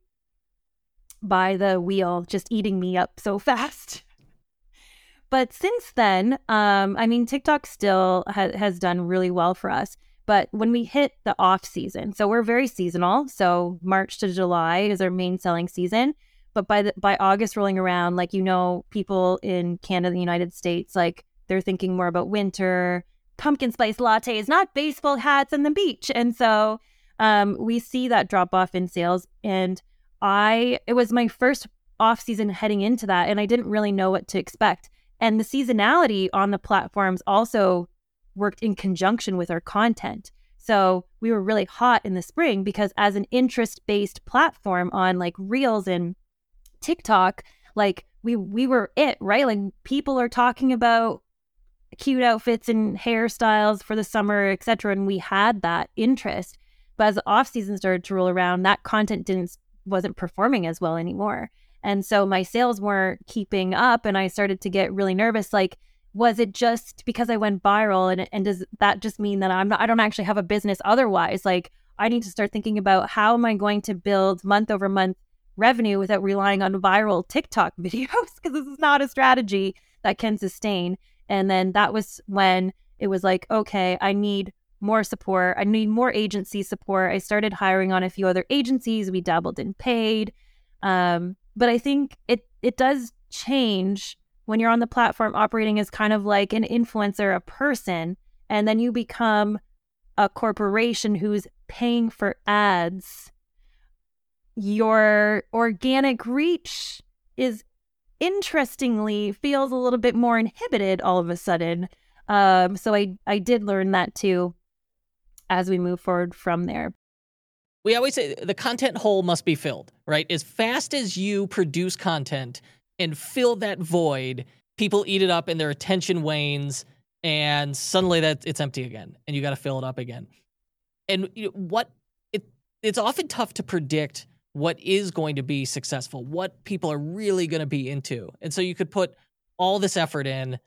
by the wheel just eating me up so fast. But since then, um, I mean, TikTok still ha- has done really well for us. But when we hit the off season, so we're very seasonal. So March to July is our main selling season. But by the by August rolling around, like you know, people in Canada, the United States, like they're thinking more about winter, pumpkin spice lattes, not baseball hats and the beach. And so um, we see that drop off in sales. And I, it was my first off season heading into that, and I didn't really know what to expect. And the seasonality on the platforms also worked in conjunction with our content. So we were really hot in the spring because as an interest based platform on like Reels and TikTok, like we we were it, right? Like people are talking about cute outfits and hairstyles for the summer, etc. And we had that interest. But as the off season started to roll around, that content didn't wasn't performing as well anymore. And so my sales weren't keeping up and I started to get really nervous. Like, was it just because I went viral and, and does that just mean that I'm not, I don't actually have a business otherwise? Like, I need to start thinking about how am I going to build month over month revenue without relying on viral TikTok videos? Because this is not a strategy that can sustain. And then that was when it was like, okay, I need more support. I need more agency support. I started hiring on a few other agencies. We dabbled in paid. Um, but I think it it does change when you're on the platform operating as kind of like an influencer, a person, and then you become a corporation who's paying for ads. Your organic reach is interestingly feels a little bit more inhibited all of a sudden. Um, so I I did learn that too as we move forward from there we always say the content hole must be filled, right? As fast as you produce content and fill that void, people eat it up and their attention wanes and suddenly that it's empty again and you got to fill it up again. And you know, what it it's often tough to predict what is going to be successful, what people are really going to be into. And so you could put all this effort in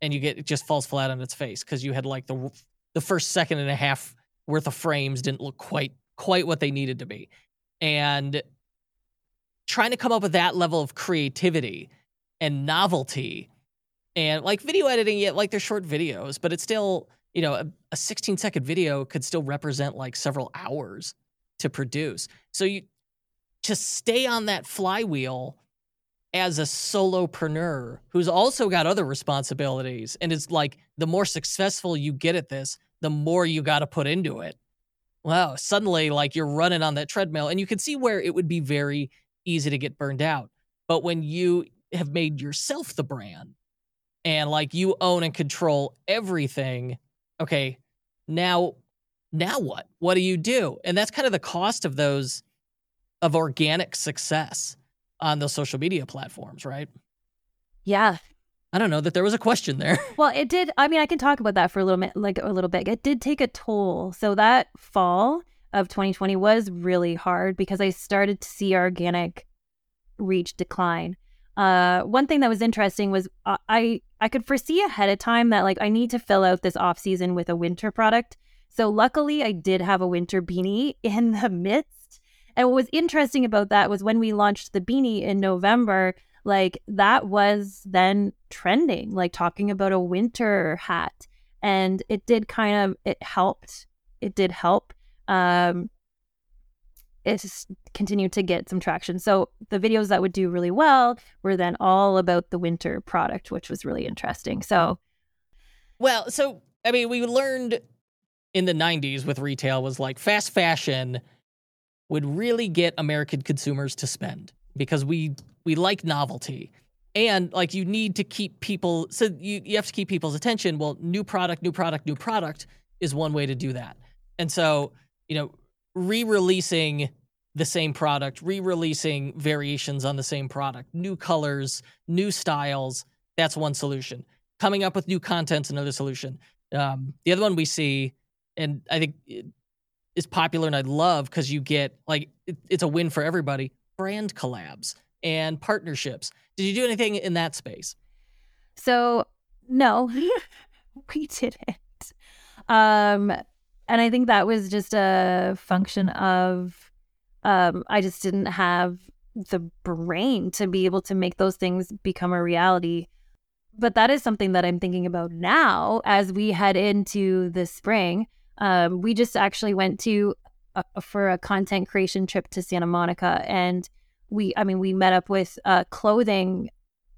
and you get it just falls flat on its face because you had like the the first second and a half worth of frames didn't look quite quite what they needed to be. And trying to come up with that level of creativity and novelty and like video editing, yet like they're short videos, but it's still, you know, a, a 16 second video could still represent like several hours to produce. So you to stay on that flywheel as a solopreneur who's also got other responsibilities. And it's like the more successful you get at this, the more you got to put into it wow, suddenly like you're running on that treadmill and you can see where it would be very easy to get burned out. But when you have made yourself the brand and like you own and control everything, okay, now now what? What do you do? And that's kind of the cost of those of organic success on those social media platforms, right? Yeah, I don't know that there was a question there. Well, it did. I mean, I can talk about that for a little bit, like a little bit. It did take a toll. So that fall of 2020 was really hard because I started to see organic reach decline. Uh, one thing that was interesting was uh, I I could foresee ahead of time that like I need to fill out this off season with a winter product. So luckily, I did have a winter beanie in the midst. And what was interesting about that was when we launched the beanie in November like that was then trending, like talking about a winter hat. And it did kind of, it helped. It did help. Um, it continued to get some traction. So the videos that would do really well were then all about the winter product, which was really interesting. So, well, so I mean, we learned in the 90s with retail was like fast fashion would really get American consumers to spend because we we like novelty and like you need to keep people so you, you have to keep people's attention well new product new product new product is one way to do that and so you know re-releasing the same product re-releasing variations on the same product new colors new styles that's one solution coming up with new content's another solution um, the other one we see and i think is popular and I love because you get like it, it's a win for everybody. Brand collabs and partnerships. Did you do anything in that space? So no, we didn't. Um, and I think that was just a function of um, I just didn't have the brain to be able to make those things become a reality. But that is something that I'm thinking about now as we head into the spring. Um, we just actually went to for a content creation trip to Santa Monica, and we, I mean, we met up with a clothing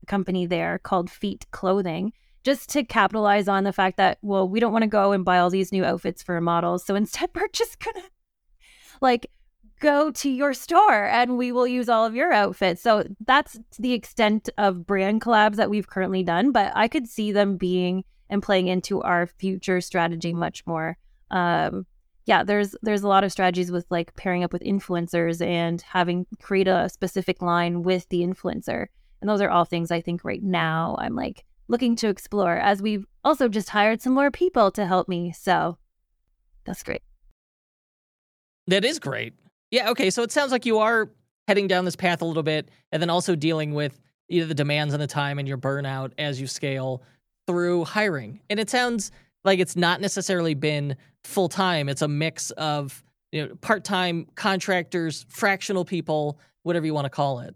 company there called Feet Clothing, just to capitalize on the fact that well, we don't want to go and buy all these new outfits for models, so instead we're just gonna like go to your store and we will use all of your outfits. So that's the extent of brand collabs that we've currently done, but I could see them being and playing into our future strategy much more. Um, yeah, there's there's a lot of strategies with like pairing up with influencers and having create a specific line with the influencer. And those are all things I think right now I'm like looking to explore as we've also just hired some more people to help me. So that's great. That is great. Yeah, okay. So it sounds like you are heading down this path a little bit and then also dealing with either the demands and the time and your burnout as you scale through hiring. And it sounds like it's not necessarily been full time. It's a mix of you know part time contractors, fractional people, whatever you want to call it.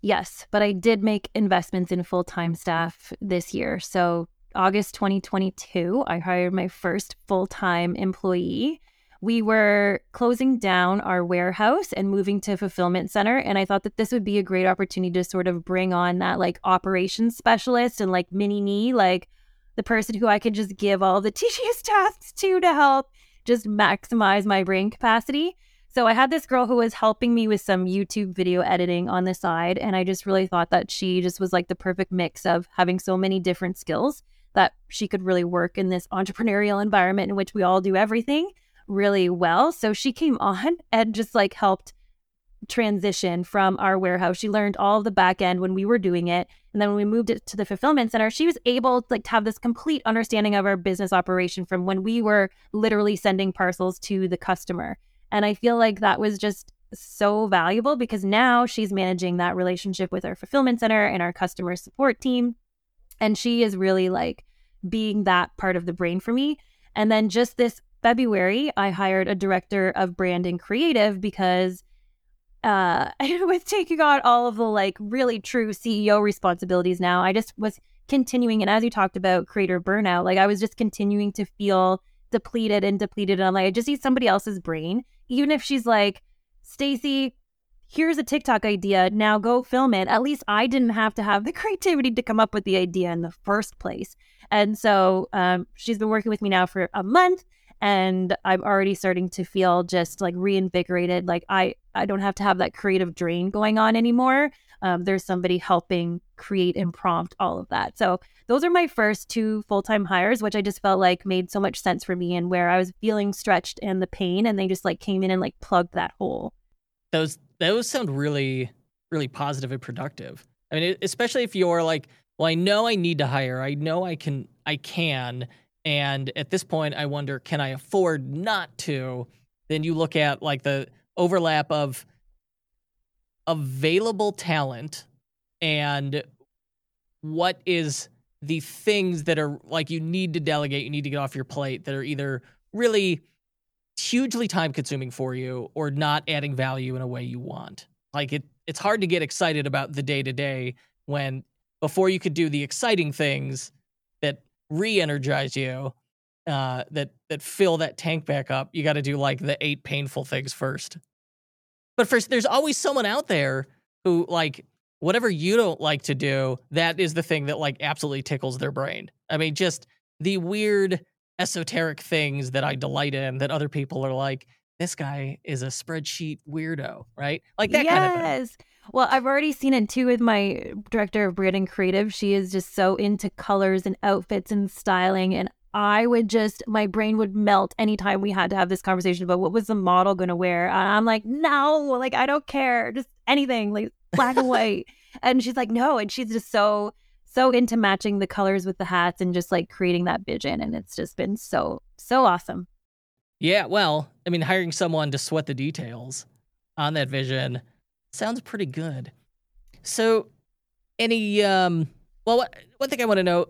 Yes, but I did make investments in full time staff this year. So August 2022, I hired my first full time employee we were closing down our warehouse and moving to fulfillment center and i thought that this would be a great opportunity to sort of bring on that like operations specialist and like mini me like the person who i could just give all the tedious tasks to to help just maximize my brain capacity so i had this girl who was helping me with some youtube video editing on the side and i just really thought that she just was like the perfect mix of having so many different skills that she could really work in this entrepreneurial environment in which we all do everything really well. So she came on and just like helped transition from our warehouse. She learned all of the back end when we were doing it. And then when we moved it to the fulfillment center, she was able like to have this complete understanding of our business operation from when we were literally sending parcels to the customer. And I feel like that was just so valuable because now she's managing that relationship with our fulfillment center and our customer support team. And she is really like being that part of the brain for me. And then just this February, I hired a director of brand and creative because uh with taking on all of the like really true CEO responsibilities now, I just was continuing and as you talked about creator burnout, like I was just continuing to feel depleted and depleted and I'm like I just need somebody else's brain. Even if she's like, Stacey, here's a TikTok idea, now go film it. At least I didn't have to have the creativity to come up with the idea in the first place. And so um, she's been working with me now for a month and i'm already starting to feel just like reinvigorated like i i don't have to have that creative drain going on anymore um, there's somebody helping create and prompt all of that. So those are my first two full-time hires which i just felt like made so much sense for me and where i was feeling stretched and the pain and they just like came in and like plugged that hole. Those those sound really really positive and productive. I mean especially if you're like well i know i need to hire. I know i can i can. And at this point, I wonder, can I afford not to? Then you look at like the overlap of available talent and what is the things that are like you need to delegate, you need to get off your plate that are either really hugely time consuming for you or not adding value in a way you want. Like it it's hard to get excited about the day to day when before you could do the exciting things that re-energize you uh, that that fill that tank back up you got to do like the eight painful things first but first there's always someone out there who like whatever you don't like to do that is the thing that like absolutely tickles their brain i mean just the weird esoteric things that i delight in that other people are like this guy is a spreadsheet weirdo right like that yes. kind of thing well, I've already seen it too with my uh, director of brand and creative. She is just so into colors and outfits and styling. And I would just, my brain would melt anytime we had to have this conversation about what was the model going to wear. I'm like, no, like, I don't care. Just anything, like black and white. And she's like, no. And she's just so, so into matching the colors with the hats and just like creating that vision. And it's just been so, so awesome. Yeah, well, I mean, hiring someone to sweat the details on that vision sounds pretty good. So, any um, well, what, one thing I want to know: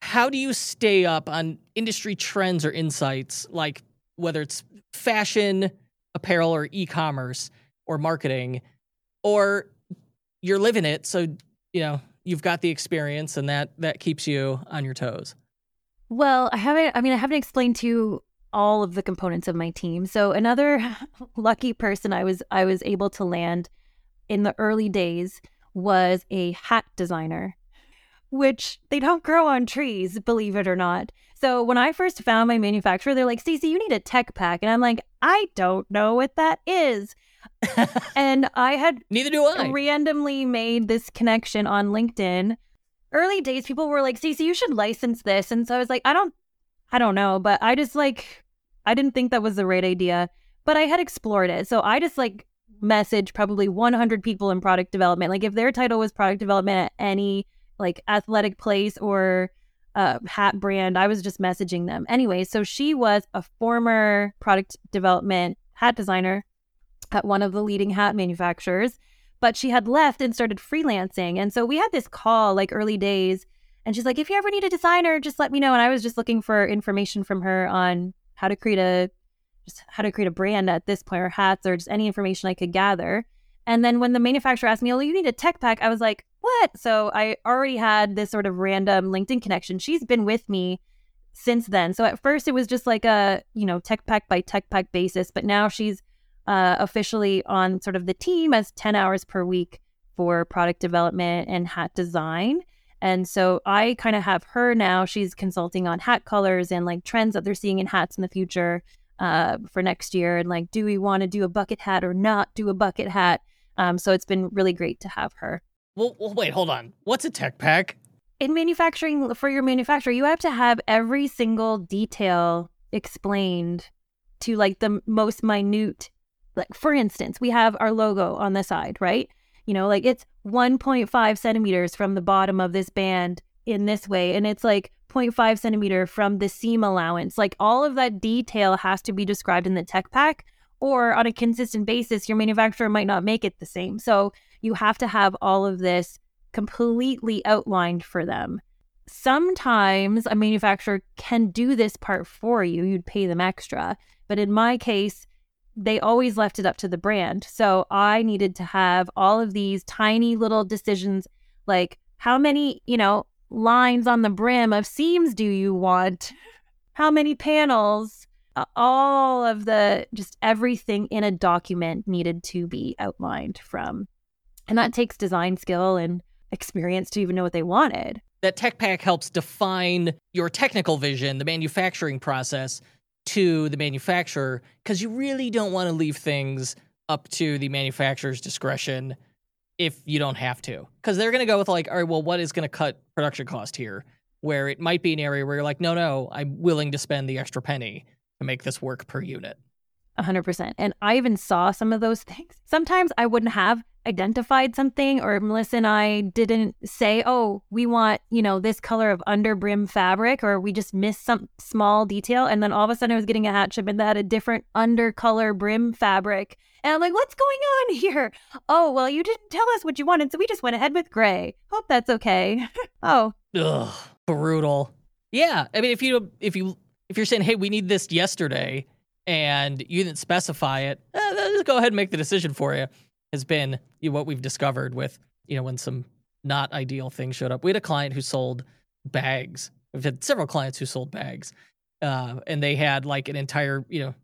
how do you stay up on industry trends or insights, like whether it's fashion, apparel, or e-commerce, or marketing, or you're living it, so you know you've got the experience, and that that keeps you on your toes. Well, I haven't. I mean, I haven't explained to you all of the components of my team. So another lucky person I was I was able to land in the early days was a hat designer, which they don't grow on trees, believe it or not. So when I first found my manufacturer, they're like, Stacey, you need a tech pack. And I'm like, I don't know what that is. And I had neither do I randomly made this connection on LinkedIn. Early days, people were like, Stacey, you should license this. And so I was like, I don't I don't know, but I just like I didn't think that was the right idea, but I had explored it. So I just like message probably 100 people in product development. Like if their title was product development at any like athletic place or uh, hat brand, I was just messaging them. Anyway, so she was a former product development hat designer at one of the leading hat manufacturers, but she had left and started freelancing. And so we had this call like early days. And she's like, if you ever need a designer, just let me know. And I was just looking for information from her on how to create a just how to create a brand at this point or hats or just any information I could gather. And then when the manufacturer asked me, "Oh, you need a tech pack," I was like, "What?" So I already had this sort of random LinkedIn connection. She's been with me since then. So at first it was just like a you know tech pack by tech pack basis, but now she's uh, officially on sort of the team as ten hours per week for product development and hat design. And so I kind of have her now. She's consulting on hat colors and like trends that they're seeing in hats in the future uh, for next year. And like, do we want to do a bucket hat or not do a bucket hat? Um, so it's been really great to have her. Well, well, wait, hold on. What's a tech pack? In manufacturing, for your manufacturer, you have to have every single detail explained to like the most minute. Like, for instance, we have our logo on the side, right? You know, like it's 1.5 centimeters from the bottom of this band in this way. And it's like 0.5 centimeter from the seam allowance. Like all of that detail has to be described in the tech pack, or on a consistent basis, your manufacturer might not make it the same. So you have to have all of this completely outlined for them. Sometimes a manufacturer can do this part for you, you'd pay them extra. But in my case, they always left it up to the brand. So I needed to have all of these tiny little decisions like how many, you know, lines on the brim of seams do you want? How many panels? all of the just everything in a document needed to be outlined from. And that takes design skill and experience to even know what they wanted. That tech pack helps define your technical vision, the manufacturing process, to the manufacturer because you really don't want to leave things up to the manufacturer's discretion if you don't have to. Because they're going to go with like all right well what is going to cut production cost here? Where it might be an area where you're like no no i'm willing to spend the extra penny to make this work per unit. 100% and i even saw some of those things. Sometimes i wouldn't have identified something or Melissa and I didn't say, oh, we want, you know, this color of under brim fabric, or we just missed some small detail. And then all of a sudden I was getting a hat shipment that had a different under color brim fabric. And I'm like, what's going on here? Oh, well, you didn't tell us what you wanted, so we just went ahead with gray. Hope that's okay. oh. Ugh, brutal. Yeah. I mean, if you, if you, if you're saying, hey, we need this yesterday, and you didn't specify it, eh, go ahead and make the decision for you has been you know, what we've discovered with you know when some not ideal things showed up. We had a client who sold bags. We've had several clients who sold bags, uh, and they had like an entire you know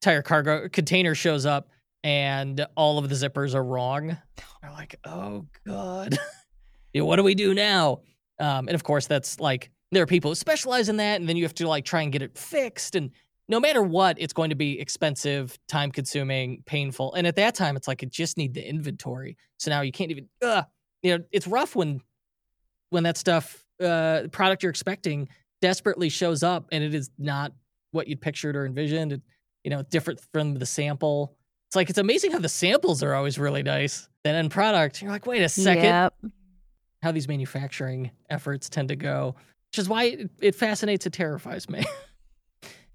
entire cargo container shows up and all of the zippers are wrong. They're like, oh god, you know, what do we do now? Um, and of course, that's like there are people who specialize in that, and then you have to like try and get it fixed and no matter what, it's going to be expensive, time consuming, painful. And at that time, it's like it just need the inventory. So now you can't even. Uh, you know, it's rough when when that stuff uh, product you're expecting desperately shows up and it is not what you'd pictured or envisioned. It, you know, different from the sample. It's like it's amazing how the samples are always really nice. Then in product, you're like, wait a second. Yep. How these manufacturing efforts tend to go, which is why it, it fascinates and terrifies me.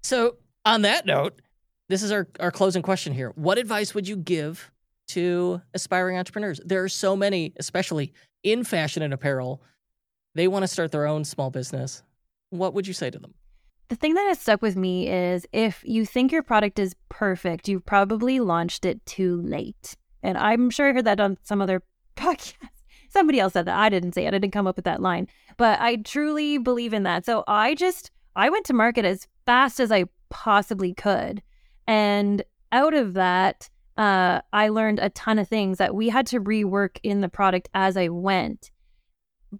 So On that note, this is our, our closing question here. What advice would you give to aspiring entrepreneurs? There are so many, especially in fashion and apparel. They want to start their own small business. What would you say to them? The thing that has stuck with me is if you think your product is perfect, you've probably launched it too late. And I'm sure I heard that on some other podcast. Somebody else said that. I didn't say it. I didn't come up with that line. But I truly believe in that. So I just I went to market as fast as I possibly could. And out of that, uh, I learned a ton of things that we had to rework in the product as I went.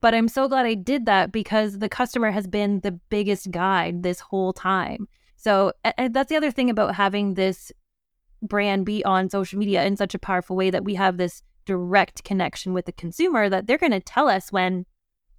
But I'm so glad I did that because the customer has been the biggest guide this whole time. So that's the other thing about having this brand be on social media in such a powerful way that we have this direct connection with the consumer that they're going to tell us when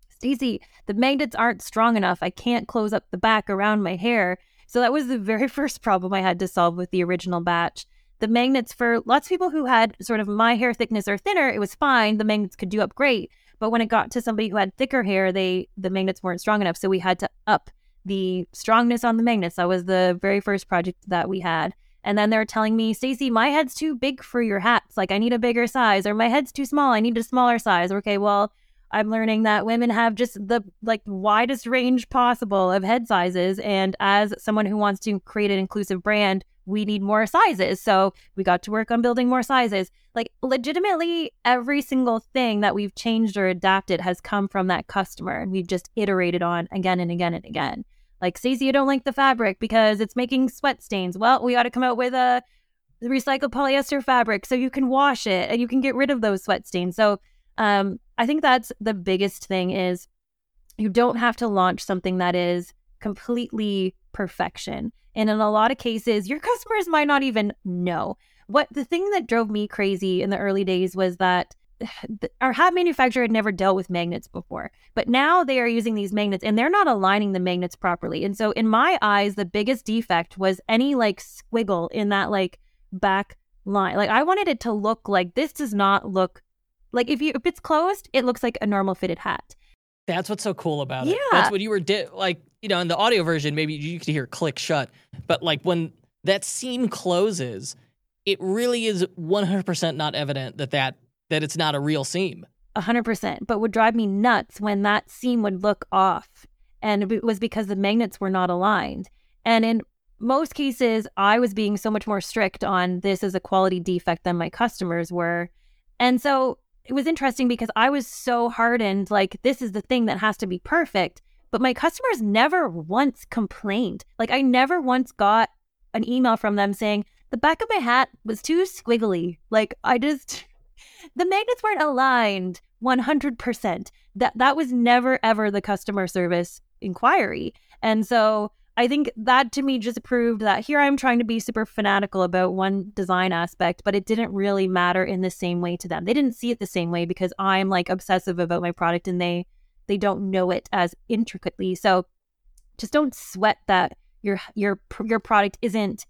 Stacey, the magnets aren't strong enough. I can't close up the back around my hair. So that was the very first problem I had to solve with the original batch. The magnets for lots of people who had sort of my hair thickness or thinner, it was fine. The magnets could do up great. But when it got to somebody who had thicker hair, they the magnets weren't strong enough. So we had to up the strongness on the magnets. That was the very first project that we had. And then they're telling me, Stacey, my head's too big for your hats. Like I need a bigger size, or my head's too small. I need a smaller size. Okay, well, I'm learning that women have just the like widest range possible of head sizes. And as someone who wants to create an inclusive brand, we need more sizes. So we got to work on building more sizes. Like, legitimately, every single thing that we've changed or adapted has come from that customer. And we've just iterated on again and again and again. Like, Stacey, you don't like the fabric because it's making sweat stains. Well, we got to come out with a recycled polyester fabric so you can wash it and you can get rid of those sweat stains. So, um, I think that's the biggest thing is you don't have to launch something that is completely perfection. And in a lot of cases, your customers might not even know. What the thing that drove me crazy in the early days was that our hat manufacturer had never dealt with magnets before, but now they are using these magnets and they're not aligning the magnets properly. And so, in my eyes, the biggest defect was any like squiggle in that like back line. Like, I wanted it to look like this does not look like if you if it's closed, it looks like a normal fitted hat. That's what's so cool about it. Yeah. That's what you were di- like, you know, in the audio version, maybe you could hear click shut, but like when that seam closes, it really is 100% not evident that that that it's not a real seam. 100%, but would drive me nuts when that seam would look off. And it was because the magnets were not aligned. And in most cases, I was being so much more strict on this as a quality defect than my customers were. And so it was interesting because I was so hardened, like, this is the thing that has to be perfect. But my customers never once complained. Like, I never once got an email from them saying, the back of my hat was too squiggly. Like, I just, the magnets weren't aligned 100%. That, that was never, ever the customer service inquiry. And so I think that to me just proved that here I'm trying to be super fanatical about one design aspect, but it didn't really matter in the same way to them. They didn't see it the same way because I'm like obsessive about my product and they they don't know it as intricately. So just don't sweat that your your your product isn't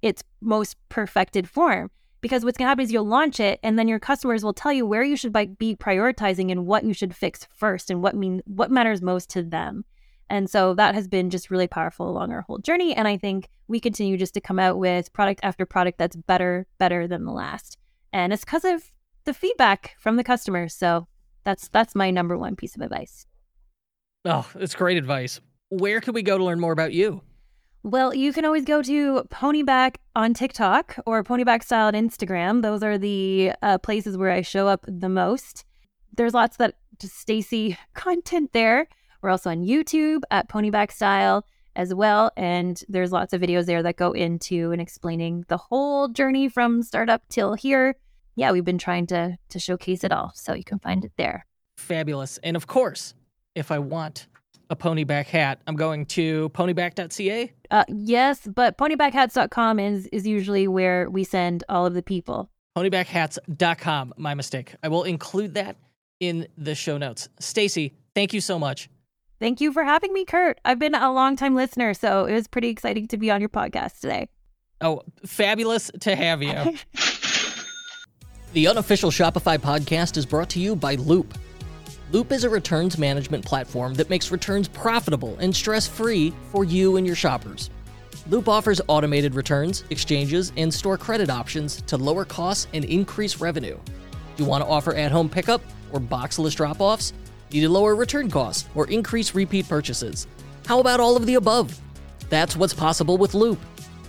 its most perfected form because what's going to happen is you'll launch it and then your customers will tell you where you should be prioritizing and what you should fix first and what mean what matters most to them and so that has been just really powerful along our whole journey. And I think we continue just to come out with product after product that's better, better than the last. And it's because of the feedback from the customers. So that's that's my number one piece of advice. Oh, it's great advice. Where can we go to learn more about you? Well, you can always go to Ponyback on TikTok or Ponyback Style on Instagram. Those are the uh, places where I show up the most. There's lots that Stacey content there. We're also on YouTube at Ponyback Style as well. And there's lots of videos there that go into and explaining the whole journey from startup till here. Yeah, we've been trying to to showcase it all. So you can find it there. Fabulous. And of course, if I want a ponyback hat, I'm going to ponyback.ca. Uh, yes, but ponybackhats.com is is usually where we send all of the people. Ponybackhats.com. My mistake. I will include that in the show notes. Stacey, thank you so much. Thank you for having me, Kurt. I've been a long-time listener, so it was pretty exciting to be on your podcast today. Oh, fabulous to have you. the unofficial Shopify podcast is brought to you by Loop. Loop is a returns management platform that makes returns profitable and stress free for you and your shoppers. Loop offers automated returns, exchanges, and store credit options to lower costs and increase revenue. Do you want to offer at home pickup or boxless drop offs? To lower return costs or increase repeat purchases? How about all of the above? That's what's possible with Loop.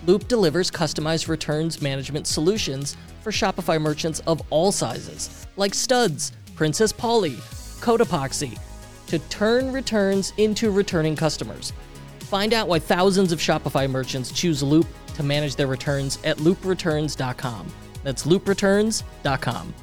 Loop delivers customized returns management solutions for Shopify merchants of all sizes, like Studs, Princess Polly, Cotopaxi, to turn returns into returning customers. Find out why thousands of Shopify merchants choose Loop to manage their returns at loopreturns.com. That's loopreturns.com.